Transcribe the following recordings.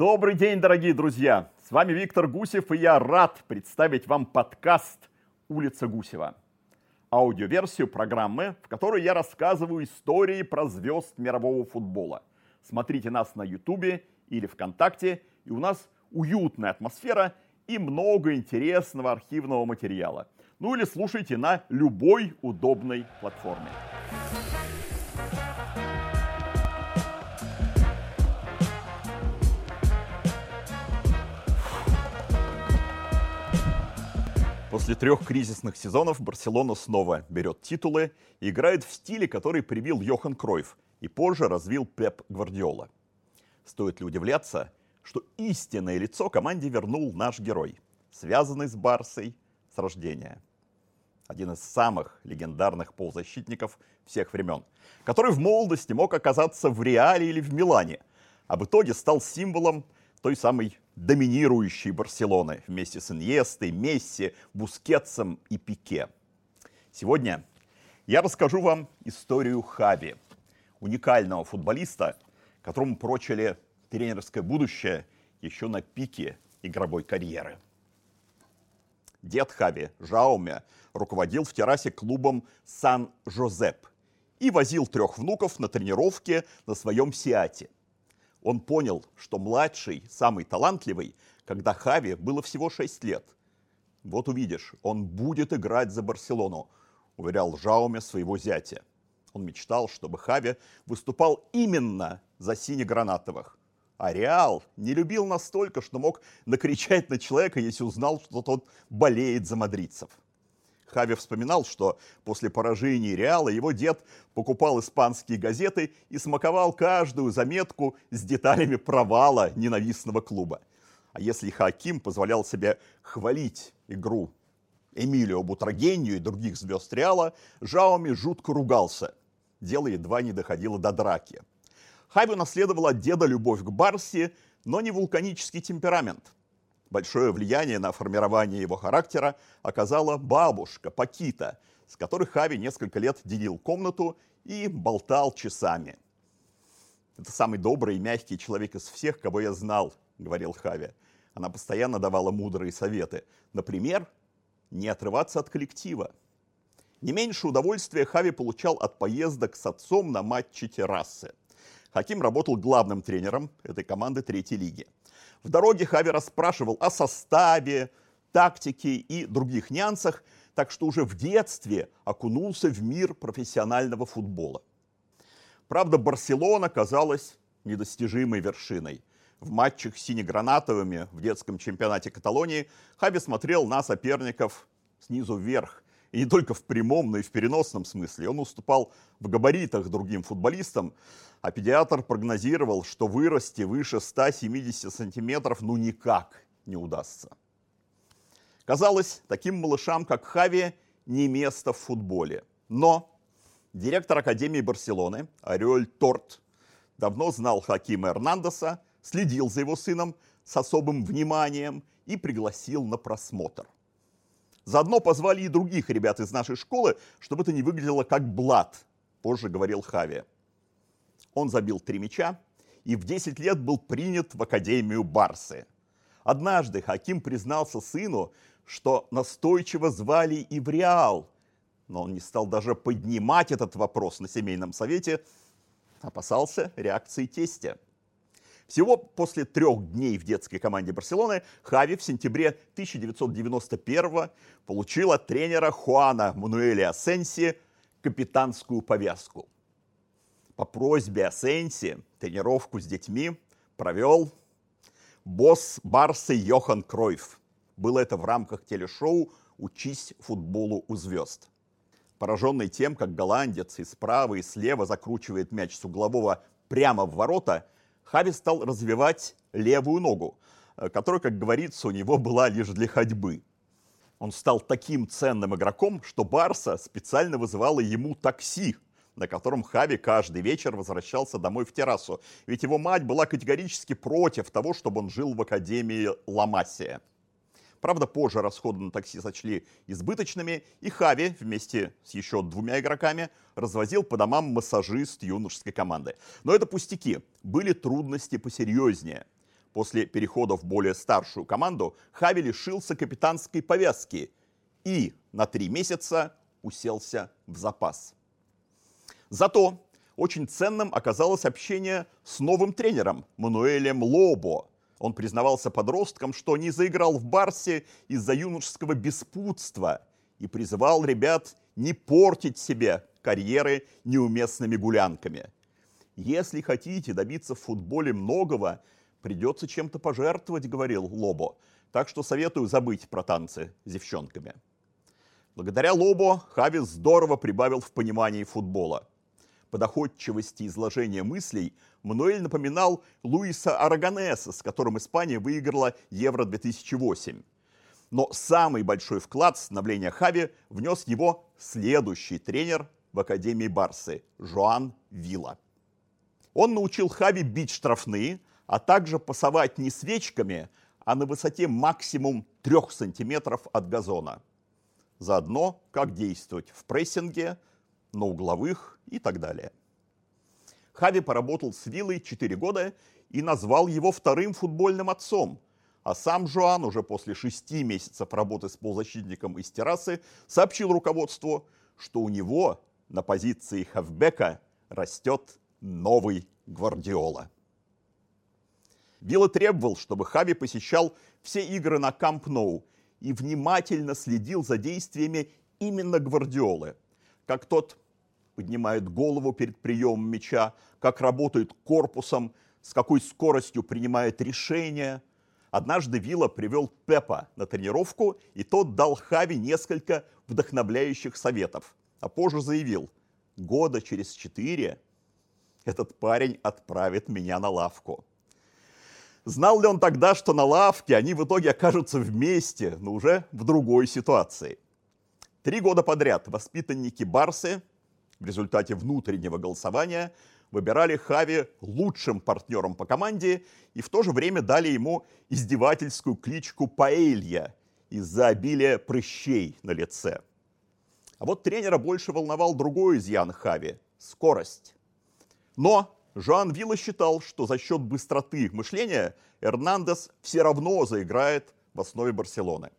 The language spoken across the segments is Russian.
Добрый день, дорогие друзья! С вами Виктор Гусев, и я рад представить вам подкаст «Улица Гусева». Аудиоверсию программы, в которой я рассказываю истории про звезд мирового футбола. Смотрите нас на Ютубе или ВКонтакте, и у нас уютная атмосфера и много интересного архивного материала. Ну или слушайте на любой удобной платформе. После трех кризисных сезонов Барселона снова берет титулы и играет в стиле, который привил Йохан Кройф и позже развил Пеп Гвардиола. Стоит ли удивляться, что истинное лицо команде вернул наш герой, связанный с Барсой с рождения. Один из самых легендарных полузащитников всех времен, который в молодости мог оказаться в Реале или в Милане, а в итоге стал символом той самой доминирующей Барселоны вместе с Иньестой, Месси, Бускетсом и Пике. Сегодня я расскажу вам историю Хави, уникального футболиста, которому прочили тренерское будущее еще на пике игровой карьеры. Дед Хави, Жауме, руководил в террасе клубом Сан-Жозеп и возил трех внуков на тренировке на своем Сиате – он понял, что младший, самый талантливый, когда Хави было всего 6 лет. Вот увидишь, он будет играть за Барселону, уверял Жауме своего зятя. Он мечтал, чтобы Хави выступал именно за синегранатовых. А Реал не любил настолько, что мог накричать на человека, если узнал, что тот болеет за мадридцев. Хави вспоминал, что после поражения Реала его дед покупал испанские газеты и смаковал каждую заметку с деталями провала ненавистного клуба. А если Хаким позволял себе хвалить игру Эмилио Бутрагенью и других звезд Реала, Жауми жутко ругался. Дело едва не доходило до драки. Хави наследовал от деда любовь к Барси, но не вулканический темперамент – Большое влияние на формирование его характера оказала бабушка Пакита, с которой Хави несколько лет делил комнату и болтал часами. «Это самый добрый и мягкий человек из всех, кого я знал», — говорил Хави. Она постоянно давала мудрые советы. Например, не отрываться от коллектива. Не меньше удовольствия Хави получал от поездок с отцом на матчи террасы. Хаким работал главным тренером этой команды третьей лиги – в дороге Хави расспрашивал о составе, тактике и других нюансах, так что уже в детстве окунулся в мир профессионального футбола. Правда, Барселона казалась недостижимой вершиной. В матчах с синегранатовыми в детском чемпионате Каталонии Хави смотрел на соперников снизу вверх. И не только в прямом, но и в переносном смысле. Он уступал в габаритах другим футболистам, а педиатр прогнозировал, что вырасти выше 170 сантиметров ну никак не удастся. Казалось, таким малышам, как Хави, не место в футболе. Но директор Академии Барселоны Ариоль Торт давно знал Хакима Эрнандеса, следил за его сыном с особым вниманием и пригласил на просмотр. Заодно позвали и других ребят из нашей школы, чтобы это не выглядело как блат, позже говорил Хави. Он забил три мяча и в 10 лет был принят в Академию Барсы. Однажды Хаким признался сыну, что настойчиво звали и в Реал, но он не стал даже поднимать этот вопрос на семейном совете, опасался реакции тестя. Всего после трех дней в детской команде Барселоны Хави в сентябре 1991 получил от тренера Хуана Мануэля Асенси капитанскую повязку – по просьбе Асенси тренировку с детьми провел босс Барса Йохан Кройф. Было это в рамках телешоу «Учись футболу у звезд». Пораженный тем, как голландец и справа, и слева закручивает мяч с углового прямо в ворота, Хави стал развивать левую ногу, которая, как говорится, у него была лишь для ходьбы. Он стал таким ценным игроком, что Барса специально вызывала ему такси на котором Хави каждый вечер возвращался домой в террасу. Ведь его мать была категорически против того, чтобы он жил в Академии Ламасия. Правда, позже расходы на такси сочли избыточными, и Хави вместе с еще двумя игроками развозил по домам массажист юношеской команды. Но это пустяки. Были трудности посерьезнее. После перехода в более старшую команду Хави лишился капитанской повязки и на три месяца уселся в запас. Зато очень ценным оказалось общение с новым тренером Мануэлем Лобо. Он признавался подросткам, что не заиграл в Барсе из-за юношеского беспутства и призывал ребят не портить себе карьеры неуместными гулянками. Если хотите добиться в футболе многого, придется чем-то пожертвовать, говорил Лобо. Так что советую забыть про танцы с девчонками. Благодаря Лобо Хави здорово прибавил в понимании футбола. По доходчивости изложения мыслей Мануэль напоминал Луиса Араганеса, с которым Испания выиграла Евро-2008. Но самый большой вклад в становление Хави внес его следующий тренер в Академии Барсы – Жоан Вилла. Он научил Хави бить штрафные, а также пасовать не свечками, а на высоте максимум 3 сантиметров от газона. Заодно, как действовать в прессинге, на угловых и так далее. Хави поработал с Виллой 4 года и назвал его вторым футбольным отцом, а сам Жуан уже после шести месяцев работы с полузащитником из террасы сообщил руководству, что у него на позиции хавбека растет новый Гвардиола. Вилла требовал, чтобы Хави посещал все игры на Камп Ноу и внимательно следил за действиями именно Гвардиолы. Как тот поднимает голову перед приемом мяча, как работает корпусом, с какой скоростью принимает решения. Однажды Вилла привел Пепа на тренировку, и тот дал Хави несколько вдохновляющих советов. А позже заявил, года через четыре этот парень отправит меня на лавку. Знал ли он тогда, что на лавке они в итоге окажутся вместе, но уже в другой ситуации? Три года подряд воспитанники Барсы в результате внутреннего голосования выбирали Хави лучшим партнером по команде и в то же время дали ему издевательскую кличку Паэлья из-за обилия прыщей на лице. А вот тренера больше волновал другой изъян Хави – скорость. Но Жоан Вилла считал, что за счет быстроты мышления Эрнандес все равно заиграет в основе Барселоны.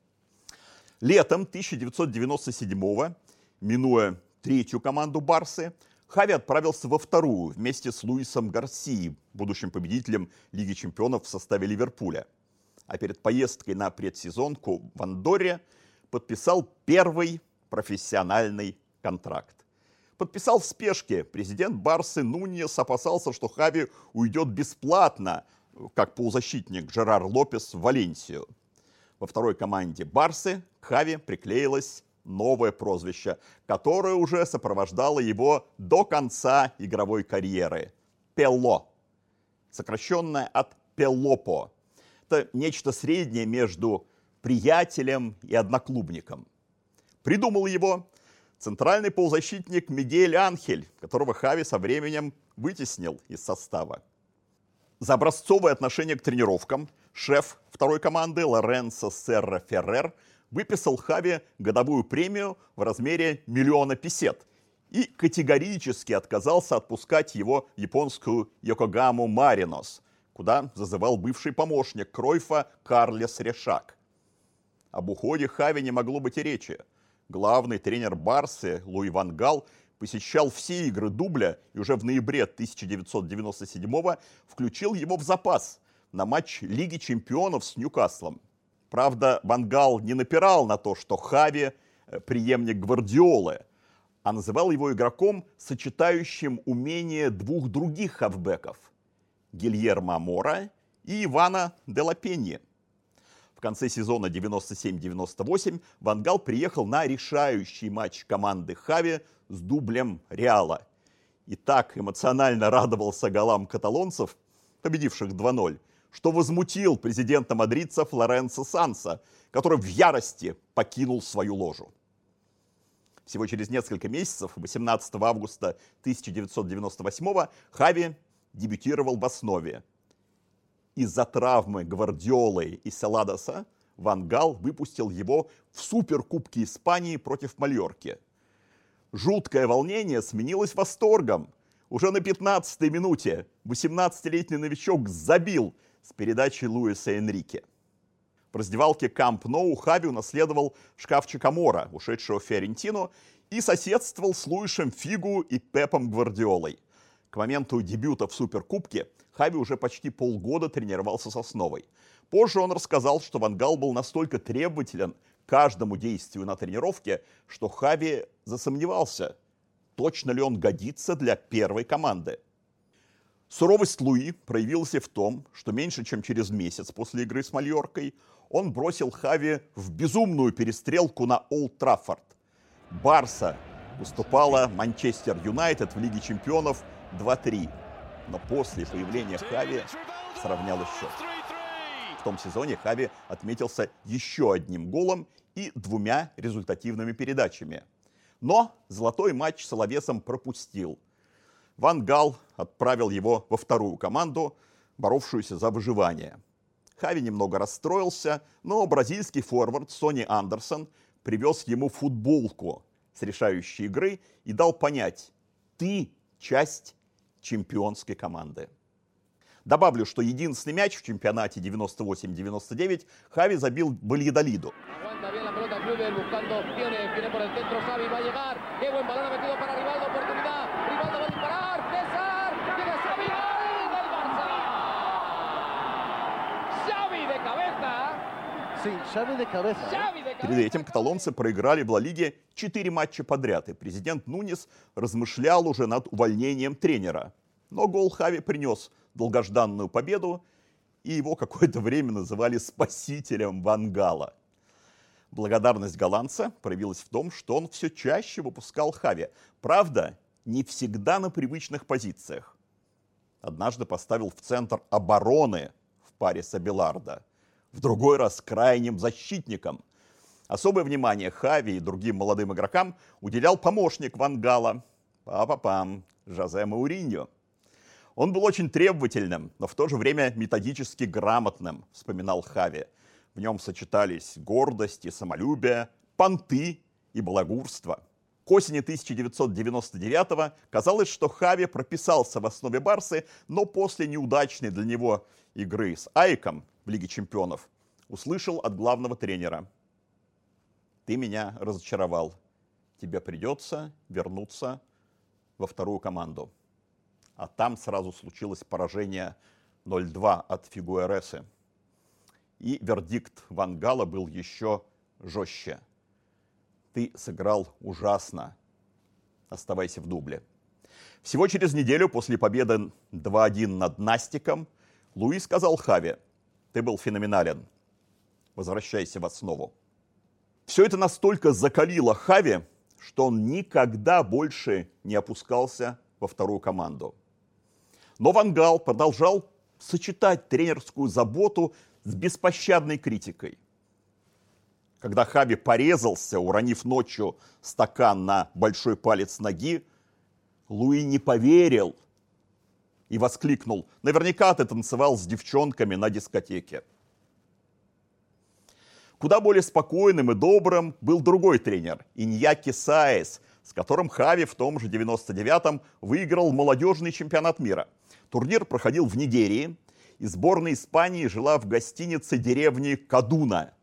Летом 1997-го, минуя третью команду Барсы, Хави отправился во вторую вместе с Луисом Гарсией, будущим победителем Лиги чемпионов в составе Ливерпуля. А перед поездкой на предсезонку в Андорре подписал первый профессиональный контракт подписал в спешке. Президент Барсы Нуньес опасался, что Хави уйдет бесплатно, как полузащитник Жерар Лопес в Валенсию. Во второй команде Барсы Хави приклеилось новое прозвище, которое уже сопровождало его до конца игровой карьеры – Пелло, сокращенное от Пеллопо. Это нечто среднее между приятелем и одноклубником. Придумал его центральный полузащитник Мигель Анхель, которого Хави со временем вытеснил из состава. За образцовое отношение к тренировкам шеф второй команды Лоренцо Серра Феррер выписал Хави годовую премию в размере миллиона песет и категорически отказался отпускать его японскую Йокогаму Маринос, куда зазывал бывший помощник Кройфа Карлес Решак. Об уходе Хави не могло быть и речи – главный тренер Барсы Луи Ван Гал посещал все игры дубля и уже в ноябре 1997 включил его в запас на матч Лиги чемпионов с Ньюкаслом. Правда, Ван Гал не напирал на то, что Хави э, преемник Гвардиолы, а называл его игроком, сочетающим умения двух других хавбеков – Гильермо Мора и Ивана Делапеньи – в конце сезона 97-98 Вангал приехал на решающий матч команды Хави с дублем Реала. И так эмоционально радовался голам каталонцев, победивших 2-0, что возмутил президента мадридцев Лоренцо Санса, который в ярости покинул свою ложу. Всего через несколько месяцев, 18 августа 1998 Хави дебютировал в основе из-за травмы Гвардиолы и Селадоса Ван Гал выпустил его в Суперкубке Испании против Мальорки. Жуткое волнение сменилось восторгом. Уже на 15-й минуте 18-летний новичок забил с передачей Луиса Энрике. В раздевалке Камп Ноу Хави унаследовал шкафчик Амора, ушедшего в Фиорентину, и соседствовал с Луишем Фигу и Пепом Гвардиолой. К моменту дебюта в Суперкубке Хави уже почти полгода тренировался с основой. Позже он рассказал, что Вангал был настолько требователен каждому действию на тренировке, что Хави засомневался, точно ли он годится для первой команды. Суровость Луи проявилась и в том, что меньше чем через месяц после игры с Мальоркой он бросил Хави в безумную перестрелку на Олд Траффорд. Барса уступала Манчестер Юнайтед в Лиге чемпионов 2-3, но после появления Хави сравняло счет. В том сезоне Хави отметился еще одним голом и двумя результативными передачами. Но золотой матч с Соловесом пропустил – Ван Гал отправил его во вторую команду, боровшуюся за выживание. Хави немного расстроился, но бразильский форвард Сони Андерсон привез ему футболку с решающей игры и дал понять, ты часть чемпионской команды. Добавлю, что единственный мяч в чемпионате 98-99 Хави забил Вальедолиду. Перед этим каталонцы проиграли в Ла Лиге 4 матча подряд, и президент Нунис размышлял уже над увольнением тренера. Но гол Хави принес долгожданную победу, и его какое-то время называли спасителем Вангала. Благодарность голландца проявилась в том, что он все чаще выпускал Хави. Правда, не всегда на привычных позициях. Однажды поставил в центр обороны в паре с Абеларда – в другой раз крайним защитником. Особое внимание Хави и другим молодым игрокам уделял помощник Вангала, папа-пам, Жозе Мауриньо. Он был очень требовательным, но в то же время методически грамотным, вспоминал Хави. В нем сочетались гордость и самолюбие, понты и балагурство. К осени 1999 казалось, что Хави прописался в основе Барсы, но после неудачной для него игры с Айком в Лиге чемпионов, услышал от главного тренера. Ты меня разочаровал. Тебе придется вернуться во вторую команду. А там сразу случилось поражение 0-2 от Фигуэресы. И вердикт Вангала был еще жестче. Ты сыграл ужасно. Оставайся в дубле. Всего через неделю после победы 2-1 над Настиком Луи сказал Хаве – ты был феноменален. Возвращайся в основу. Все это настолько закалило Хави, что он никогда больше не опускался во вторую команду. Но Вангал продолжал сочетать тренерскую заботу с беспощадной критикой. Когда Хаби порезался, уронив ночью стакан на большой палец ноги, Луи не поверил – и воскликнул, наверняка ты танцевал с девчонками на дискотеке. Куда более спокойным и добрым был другой тренер, Иньяки Саес, с которым Хави в том же 99-м выиграл молодежный чемпионат мира. Турнир проходил в Нигерии, и сборная Испании жила в гостинице деревни Кадуна,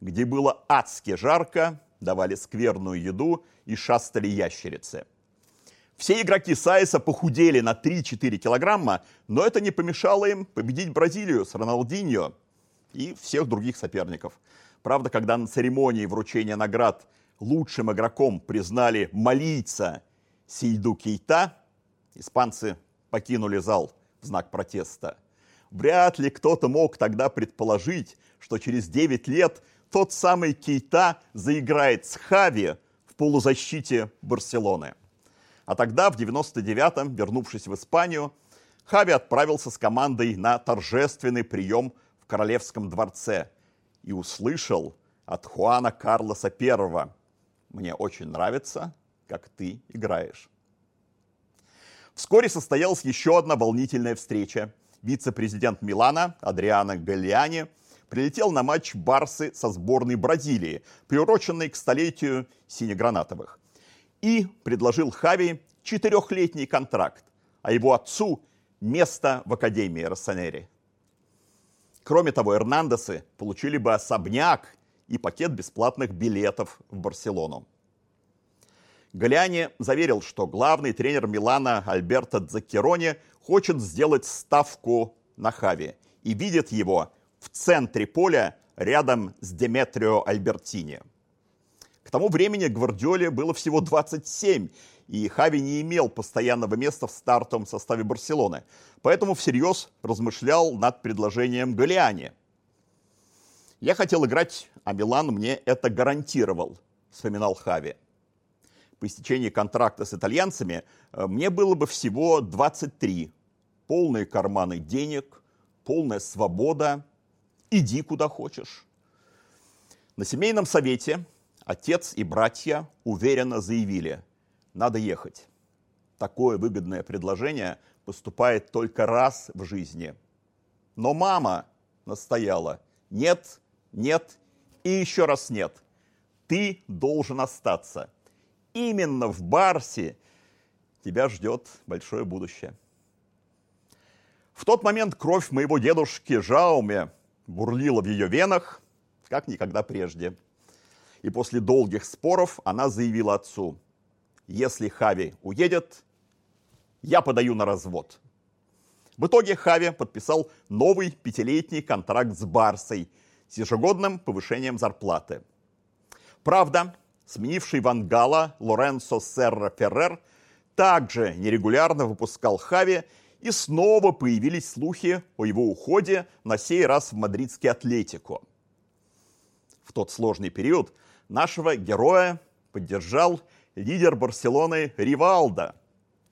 где было адски жарко, давали скверную еду и шастали ящерицы. Все игроки Сайса похудели на 3-4 килограмма, но это не помешало им победить Бразилию с Роналдиньо и всех других соперников. Правда, когда на церемонии вручения наград лучшим игроком признали малийца Сейду Кейта, испанцы покинули зал в знак протеста. Вряд ли кто-то мог тогда предположить, что через 9 лет тот самый Кейта заиграет с Хави в полузащите Барселоны. А тогда, в 99-м, вернувшись в Испанию, Хави отправился с командой на торжественный прием в Королевском дворце и услышал от Хуана Карлоса I «Мне очень нравится, как ты играешь». Вскоре состоялась еще одна волнительная встреча. Вице-президент Милана Адриано Галлиани прилетел на матч Барсы со сборной Бразилии, приуроченный к столетию синегранатовых и предложил Хави четырехлетний контракт, а его отцу место в Академии Рассанери. Кроме того, Эрнандесы получили бы особняк и пакет бесплатных билетов в Барселону. Галиани заверил, что главный тренер Милана Альберто Дзаккерони хочет сделать ставку на Хави и видит его в центре поля рядом с Деметрио Альбертини. К тому времени Гвардиоле было всего 27, и Хави не имел постоянного места в стартовом составе Барселоны, поэтому всерьез размышлял над предложением Галиани. «Я хотел играть, а Милан мне это гарантировал», – вспоминал Хави. По истечении контракта с итальянцами э, мне было бы всего 23. Полные карманы денег, полная свобода. Иди куда хочешь. На семейном совете отец и братья уверенно заявили – надо ехать. Такое выгодное предложение поступает только раз в жизни. Но мама настояла, нет, нет и еще раз нет. Ты должен остаться. Именно в Барсе тебя ждет большое будущее. В тот момент кровь моего дедушки Жауме бурлила в ее венах, как никогда прежде. И после долгих споров она заявила отцу – если Хави уедет, я подаю на развод. В итоге Хави подписал новый пятилетний контракт с Барсой с ежегодным повышением зарплаты. Правда, сменивший Вангала Лоренцо Серра Феррер также нерегулярно выпускал Хави, и снова появились слухи о его уходе, на сей раз в мадридский Атлетико. В тот сложный период нашего героя поддержал лидер Барселоны Ривалда.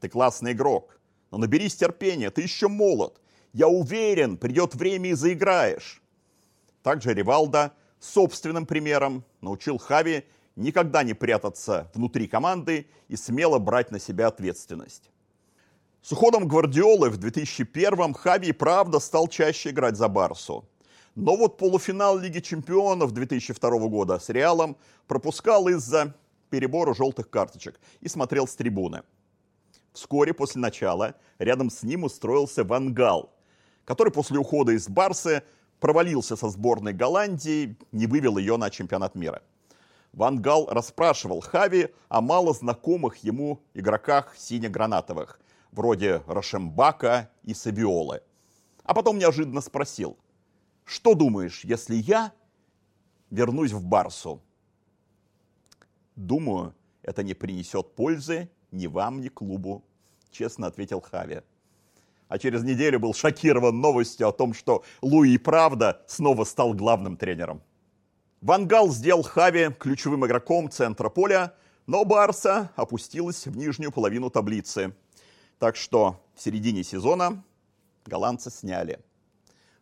Ты классный игрок, но наберись терпения, ты еще молод. Я уверен, придет время и заиграешь. Также Ривалда собственным примером научил Хави никогда не прятаться внутри команды и смело брать на себя ответственность. С уходом Гвардиолы в 2001-м Хави правда стал чаще играть за Барсу. Но вот полуфинал Лиги чемпионов 2002 года с Реалом пропускал из-за перебору желтых карточек и смотрел с трибуны. Вскоре после начала рядом с ним устроился Вангал, который после ухода из Барсы провалился со сборной Голландии, не вывел ее на чемпионат мира. Вангал расспрашивал Хави о мало знакомых ему игроках сине-гранатовых, вроде Рашембака и Савиолы. А потом неожиданно спросил, что думаешь, если я вернусь в Барсу? Думаю, это не принесет пользы ни вам, ни клубу, честно ответил Хави. А через неделю был шокирован новостью о том, что Луи правда снова стал главным тренером. Вангал сделал Хави ключевым игроком центра поля, но Барса опустилась в нижнюю половину таблицы. Так что в середине сезона голландцы сняли.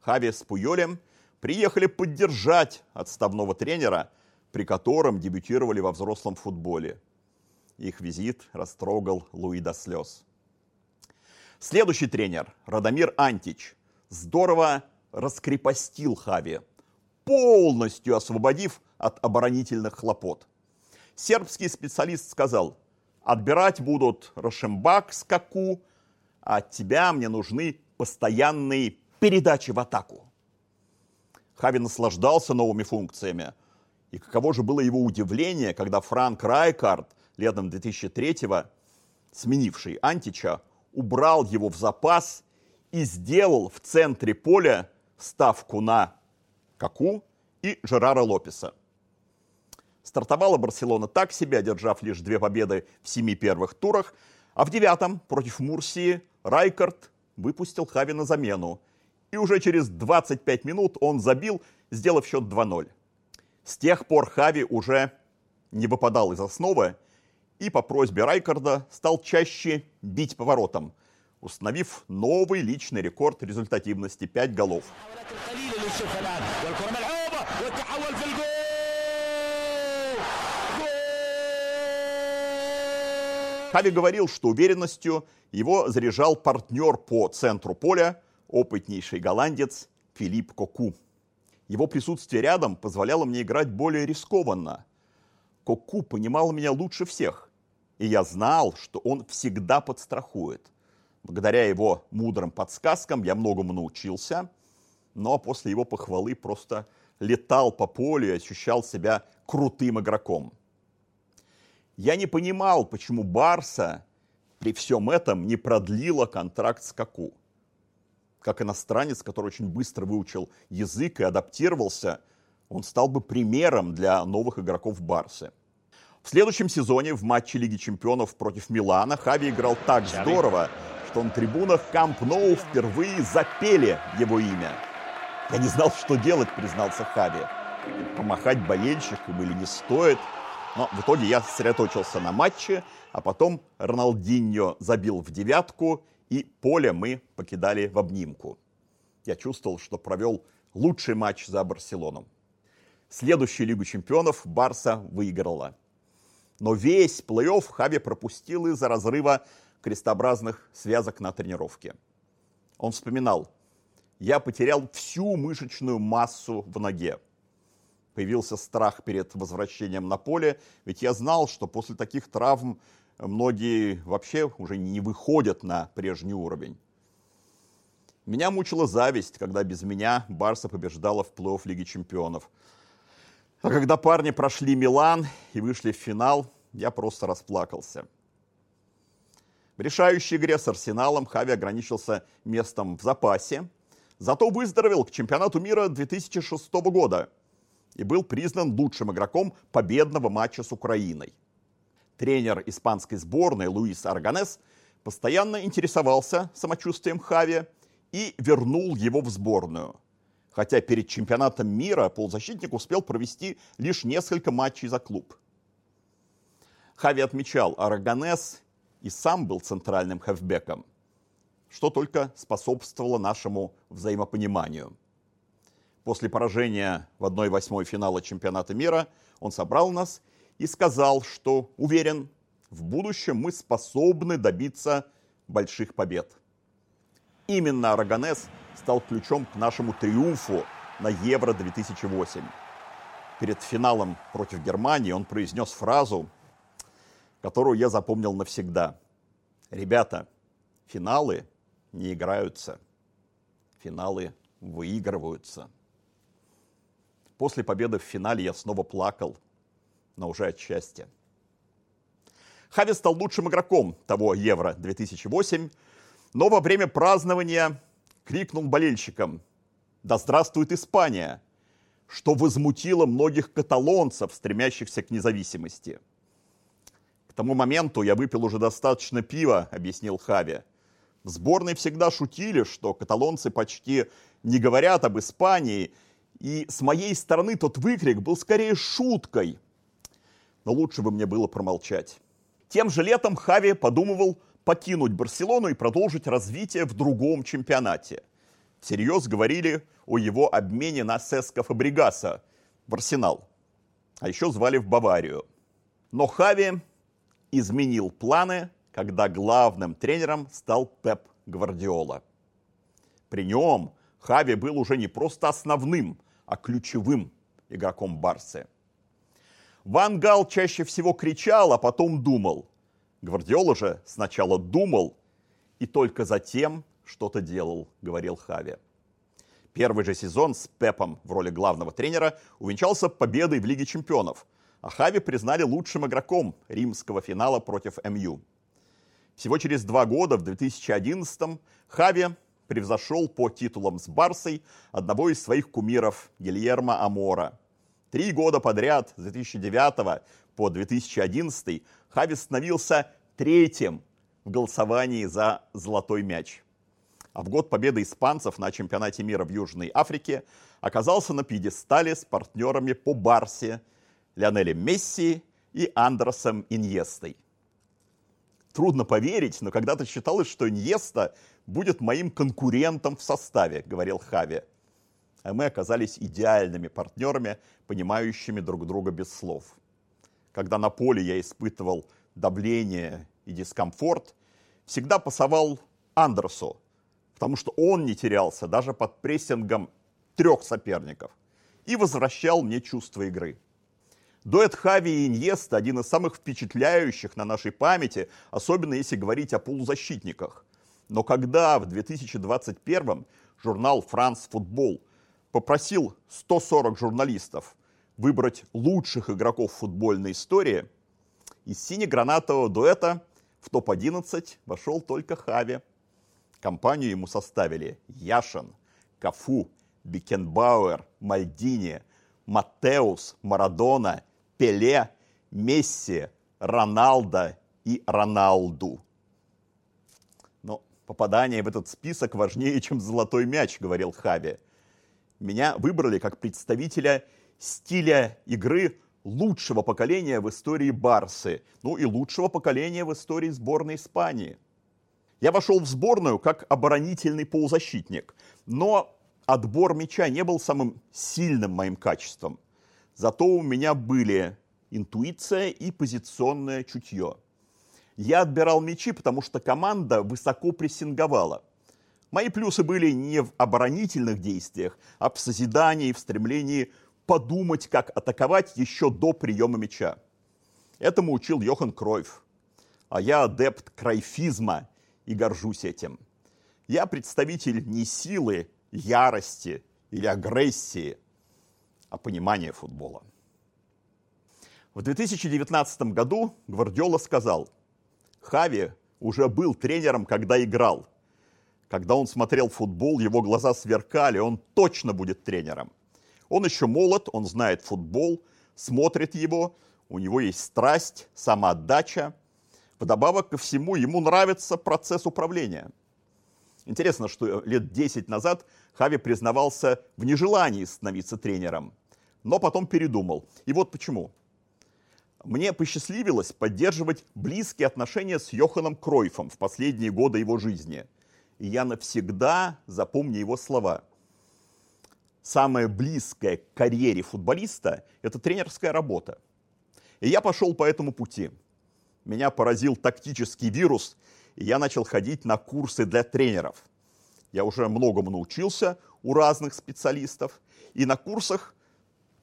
Хави с Пуйолем приехали поддержать отставного тренера – при котором дебютировали во взрослом футболе. Их визит растрогал Луи до слез. Следующий тренер, Радомир Антич, здорово раскрепостил Хави, полностью освободив от оборонительных хлопот. Сербский специалист сказал, отбирать будут Рошембак с Каку, а от тебя мне нужны постоянные передачи в атаку. Хави наслаждался новыми функциями – и каково же было его удивление, когда Франк Райкард летом 2003-го, сменивший Антича, убрал его в запас и сделал в центре поля ставку на Каку и Жерара Лопеса. Стартовала Барселона так себе, одержав лишь две победы в семи первых турах, а в девятом против Мурсии Райкард выпустил Хави на замену. И уже через 25 минут он забил, сделав счет 2-0. С тех пор Хави уже не выпадал из основы и по просьбе Райкарда стал чаще бить поворотом, установив новый личный рекорд результативности 5 голов. Хави говорил, что уверенностью его заряжал партнер по центру поля, опытнейший голландец Филипп Коку. Его присутствие рядом позволяло мне играть более рискованно. Коку понимал меня лучше всех, и я знал, что он всегда подстрахует. Благодаря его мудрым подсказкам я многому научился, но после его похвалы просто летал по полю и ощущал себя крутым игроком. Я не понимал, почему Барса при всем этом не продлила контракт с Каку. Как иностранец, который очень быстро выучил язык и адаптировался, он стал бы примером для новых игроков Барсы. В следующем сезоне в матче Лиги чемпионов против Милана Хави играл так здорово, что на трибунах Камп Ноу впервые запели его имя. Я не знал, что делать, признался Хави. Помахать болельщикам или не стоит. Но в итоге я сосредоточился на матче, а потом Роналдиньо забил в девятку, и поле мы покидали в обнимку. Я чувствовал, что провел лучший матч за Барселону. Следующую Лигу чемпионов Барса выиграла. Но весь плей-офф Хави пропустил из-за разрыва крестообразных связок на тренировке. Он вспоминал, я потерял всю мышечную массу в ноге. Появился страх перед возвращением на поле, ведь я знал, что после таких травм многие вообще уже не выходят на прежний уровень. Меня мучила зависть, когда без меня Барса побеждала в плей-офф Лиги Чемпионов. А когда парни прошли Милан и вышли в финал, я просто расплакался. В решающей игре с Арсеналом Хави ограничился местом в запасе, зато выздоровел к чемпионату мира 2006 года и был признан лучшим игроком победного матча с Украиной. Тренер испанской сборной Луис Арганес постоянно интересовался самочувствием Хави и вернул его в сборную. Хотя перед чемпионатом мира полузащитник успел провести лишь несколько матчей за клуб. Хави отмечал, Арганес и сам был центральным хефбеком, что только способствовало нашему взаимопониманию. После поражения в 1-8 финала чемпионата мира он собрал нас и сказал, что уверен, в будущем мы способны добиться больших побед. Именно Араганес стал ключом к нашему триумфу на Евро-2008. Перед финалом против Германии он произнес фразу, которую я запомнил навсегда. Ребята, финалы не играются, финалы выигрываются. После победы в финале я снова плакал, но уже от счастья. Хави стал лучшим игроком того Евро 2008, но во время празднования крикнул болельщикам «Да здравствует Испания!», что возмутило многих каталонцев, стремящихся к независимости – тому моменту я выпил уже достаточно пива, объяснил Хави. В сборной всегда шутили, что каталонцы почти не говорят об Испании, и с моей стороны тот выкрик был скорее шуткой. Но лучше бы мне было промолчать. Тем же летом Хави подумывал покинуть Барселону и продолжить развитие в другом чемпионате. Всерьез говорили о его обмене на Сеско Фабригаса в Арсенал. А еще звали в Баварию. Но Хави изменил планы, когда главным тренером стал Пеп Гвардиола. При нем Хави был уже не просто основным, а ключевым игроком Барсы. Ван Гал чаще всего кричал, а потом думал. Гвардиола же сначала думал и только затем что-то делал, говорил Хави. Первый же сезон с Пепом в роли главного тренера увенчался победой в Лиге чемпионов – а Хави признали лучшим игроком римского финала против МЮ. Всего через два года, в 2011-м, Хави превзошел по титулам с Барсой одного из своих кумиров Гильермо Амора. Три года подряд, с 2009 по 2011, Хави становился третьим в голосовании за «Золотой мяч». А в год победы испанцев на чемпионате мира в Южной Африке оказался на пьедестале с партнерами по Барсе – Лионелем Месси и Андросом Иньестой. Трудно поверить, но когда-то считалось, что Иньеста будет моим конкурентом в составе, говорил Хави. А мы оказались идеальными партнерами, понимающими друг друга без слов. Когда на поле я испытывал давление и дискомфорт, всегда пасовал Андерсу, потому что он не терялся даже под прессингом трех соперников и возвращал мне чувство игры. Дуэт Хави и Иньеста один из самых впечатляющих на нашей памяти, особенно если говорить о полузащитниках. Но когда в 2021 журнал «Франс Футбол» попросил 140 журналистов выбрать лучших игроков футбольной истории, из сине-гранатового дуэта в топ-11 вошел только Хави. Компанию ему составили Яшин, Кафу, Бикенбауэр, Мальдини, Матеус, Марадона, Пеле, Месси, Роналдо и Роналду. Но попадание в этот список важнее, чем золотой мяч, говорил Хави. Меня выбрали как представителя стиля игры лучшего поколения в истории Барсы, ну и лучшего поколения в истории сборной Испании. Я вошел в сборную как оборонительный полузащитник, но отбор мяча не был самым сильным моим качеством. Зато у меня были интуиция и позиционное чутье. Я отбирал мячи, потому что команда высоко прессинговала. Мои плюсы были не в оборонительных действиях, а в созидании, в стремлении подумать, как атаковать еще до приема мяча. Этому учил Йохан Кройф. А я адепт крайфизма и горжусь этим. Я представитель не силы, ярости или агрессии, а понимания футбола. В 2019 году Гвардиола сказал, Хави уже был тренером, когда играл. Когда он смотрел футбол, его глаза сверкали, он точно будет тренером. Он еще молод, он знает футбол, смотрит его, у него есть страсть, самоотдача. Вдобавок ко всему, ему нравится процесс управления. Интересно, что лет 10 назад Хави признавался в нежелании становиться тренером, но потом передумал. И вот почему мне посчастливилось поддерживать близкие отношения с Йоханом Кройфом в последние годы его жизни. И я навсегда запомню его слова. Самое близкое к карьере футболиста – это тренерская работа. И я пошел по этому пути. Меня поразил тактический вирус, и я начал ходить на курсы для тренеров. Я уже многому научился у разных специалистов, и на курсах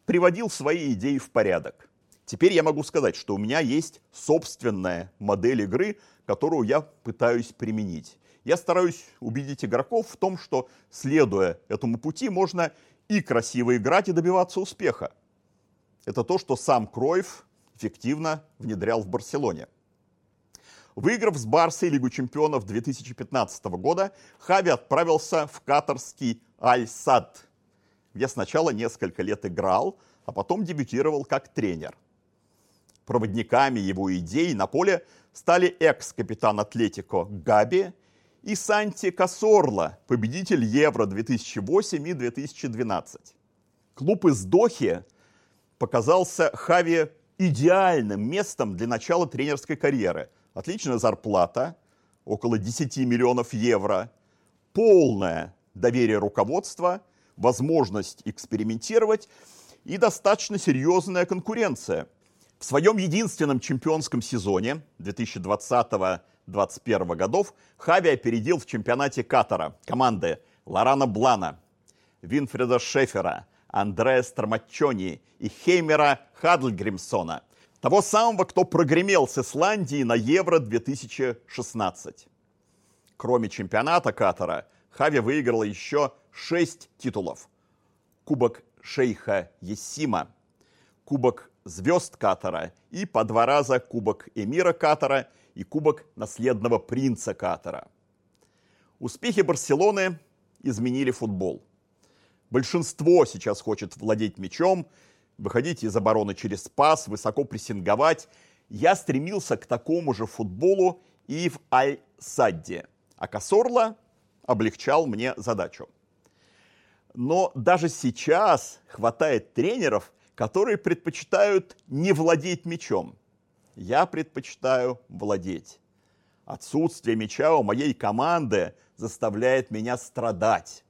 приводил свои идеи в порядок – Теперь я могу сказать, что у меня есть собственная модель игры, которую я пытаюсь применить. Я стараюсь убедить игроков в том, что, следуя этому пути, можно и красиво играть, и добиваться успеха. Это то, что сам Кройф эффективно внедрял в Барселоне. Выиграв с Барсой Лигу чемпионов 2015 года, Хави отправился в катарский Аль-Сад, где сначала несколько лет играл, а потом дебютировал как тренер – Проводниками его идей на поле стали экс-капитан Атлетико Габи и Санти Касорла, победитель Евро 2008 и 2012. Клуб из Дохи показался Хави идеальным местом для начала тренерской карьеры. Отличная зарплата, около 10 миллионов евро, полное доверие руководства, возможность экспериментировать и достаточно серьезная конкуренция – в своем единственном чемпионском сезоне 2020-2021 годов Хави опередил в чемпионате Катара команды Лорана Блана, Винфреда Шефера, Андрея Стромачони и Хеймера Хадльгримсона, того самого, кто прогремел с Исландии на Евро-2016. Кроме чемпионата Катара, Хави выиграл еще шесть титулов. Кубок шейха Есима, Кубок звезд Катара и по два раза Кубок Эмира Катара и Кубок наследного принца Катара. Успехи Барселоны изменили футбол. Большинство сейчас хочет владеть мячом, выходить из обороны через пас, высоко прессинговать. Я стремился к такому же футболу и в Аль-Садде. А Касорла облегчал мне задачу. Но даже сейчас хватает тренеров, которые предпочитают не владеть мечом. Я предпочитаю владеть. Отсутствие мяча у моей команды заставляет меня страдать.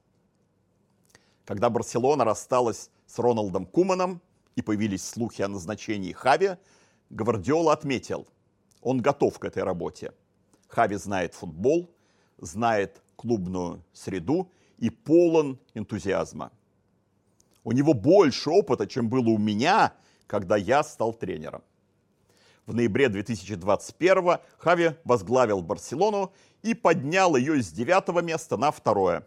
Когда Барселона рассталась с Роналдом Куманом и появились слухи о назначении Хави, Гвардиола отметил, он готов к этой работе. Хави знает футбол, знает клубную среду и полон энтузиазма. У него больше опыта, чем было у меня, когда я стал тренером. В ноябре 2021 Хави возглавил Барселону и поднял ее с девятого места на второе.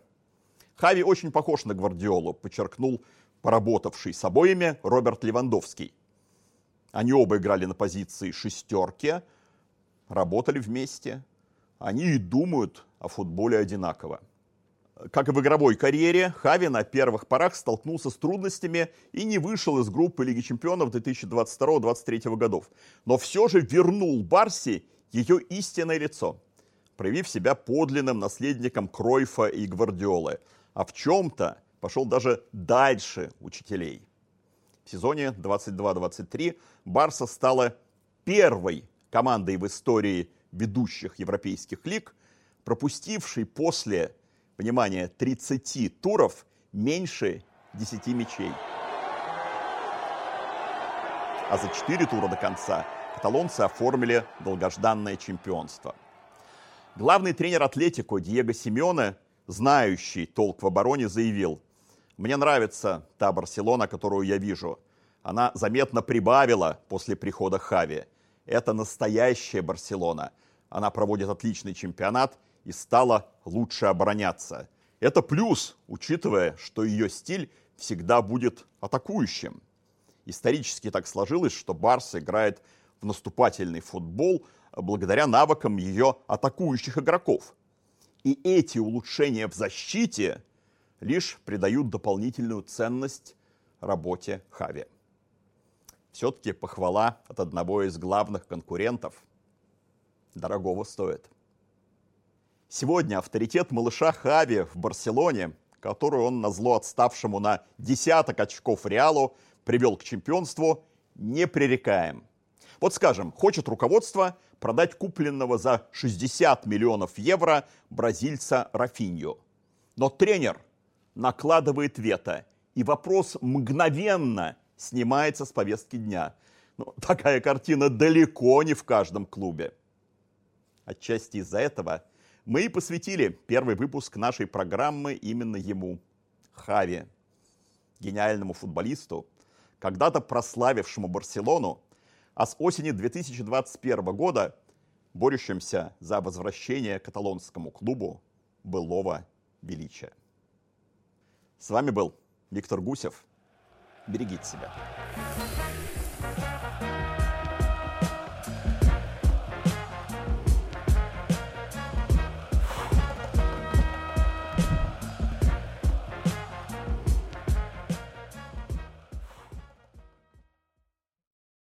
Хави очень похож на Гвардиолу, подчеркнул поработавший с обоими Роберт Левандовский. Они оба играли на позиции шестерки, работали вместе. Они и думают о футболе одинаково. Как и в игровой карьере, Хави на первых порах столкнулся с трудностями и не вышел из группы Лиги чемпионов 2022-2023 годов. Но все же вернул Барси ее истинное лицо, проявив себя подлинным наследником Кройфа и Гвардиолы, а в чем-то пошел даже дальше учителей. В сезоне 22-23 Барса стала первой командой в истории ведущих европейских лиг, пропустившей после внимание, 30 туров меньше 10 мячей. А за 4 тура до конца каталонцы оформили долгожданное чемпионство. Главный тренер Атлетико Диего Симеоне, знающий толк в обороне, заявил, «Мне нравится та Барселона, которую я вижу. Она заметно прибавила после прихода Хави. Это настоящая Барселона. Она проводит отличный чемпионат и стала лучше обороняться. Это плюс, учитывая, что ее стиль всегда будет атакующим. Исторически так сложилось, что Барс играет в наступательный футбол благодаря навыкам ее атакующих игроков. И эти улучшения в защите лишь придают дополнительную ценность работе Хави. Все-таки похвала от одного из главных конкурентов дорогого стоит. Сегодня авторитет малыша Хави в Барселоне, которую он на зло отставшему на десяток очков Реалу привел к чемпионству, непререкаем. Вот скажем, хочет руководство продать купленного за 60 миллионов евро бразильца Рафинью. Но тренер накладывает вето, и вопрос мгновенно снимается с повестки дня. Но такая картина далеко не в каждом клубе. Отчасти из-за этого – мы и посвятили первый выпуск нашей программы именно ему, Хави, гениальному футболисту, когда-то прославившему Барселону, а с осени 2021 года борющимся за возвращение каталонскому клубу былого величия. С вами был Виктор Гусев. Берегите себя.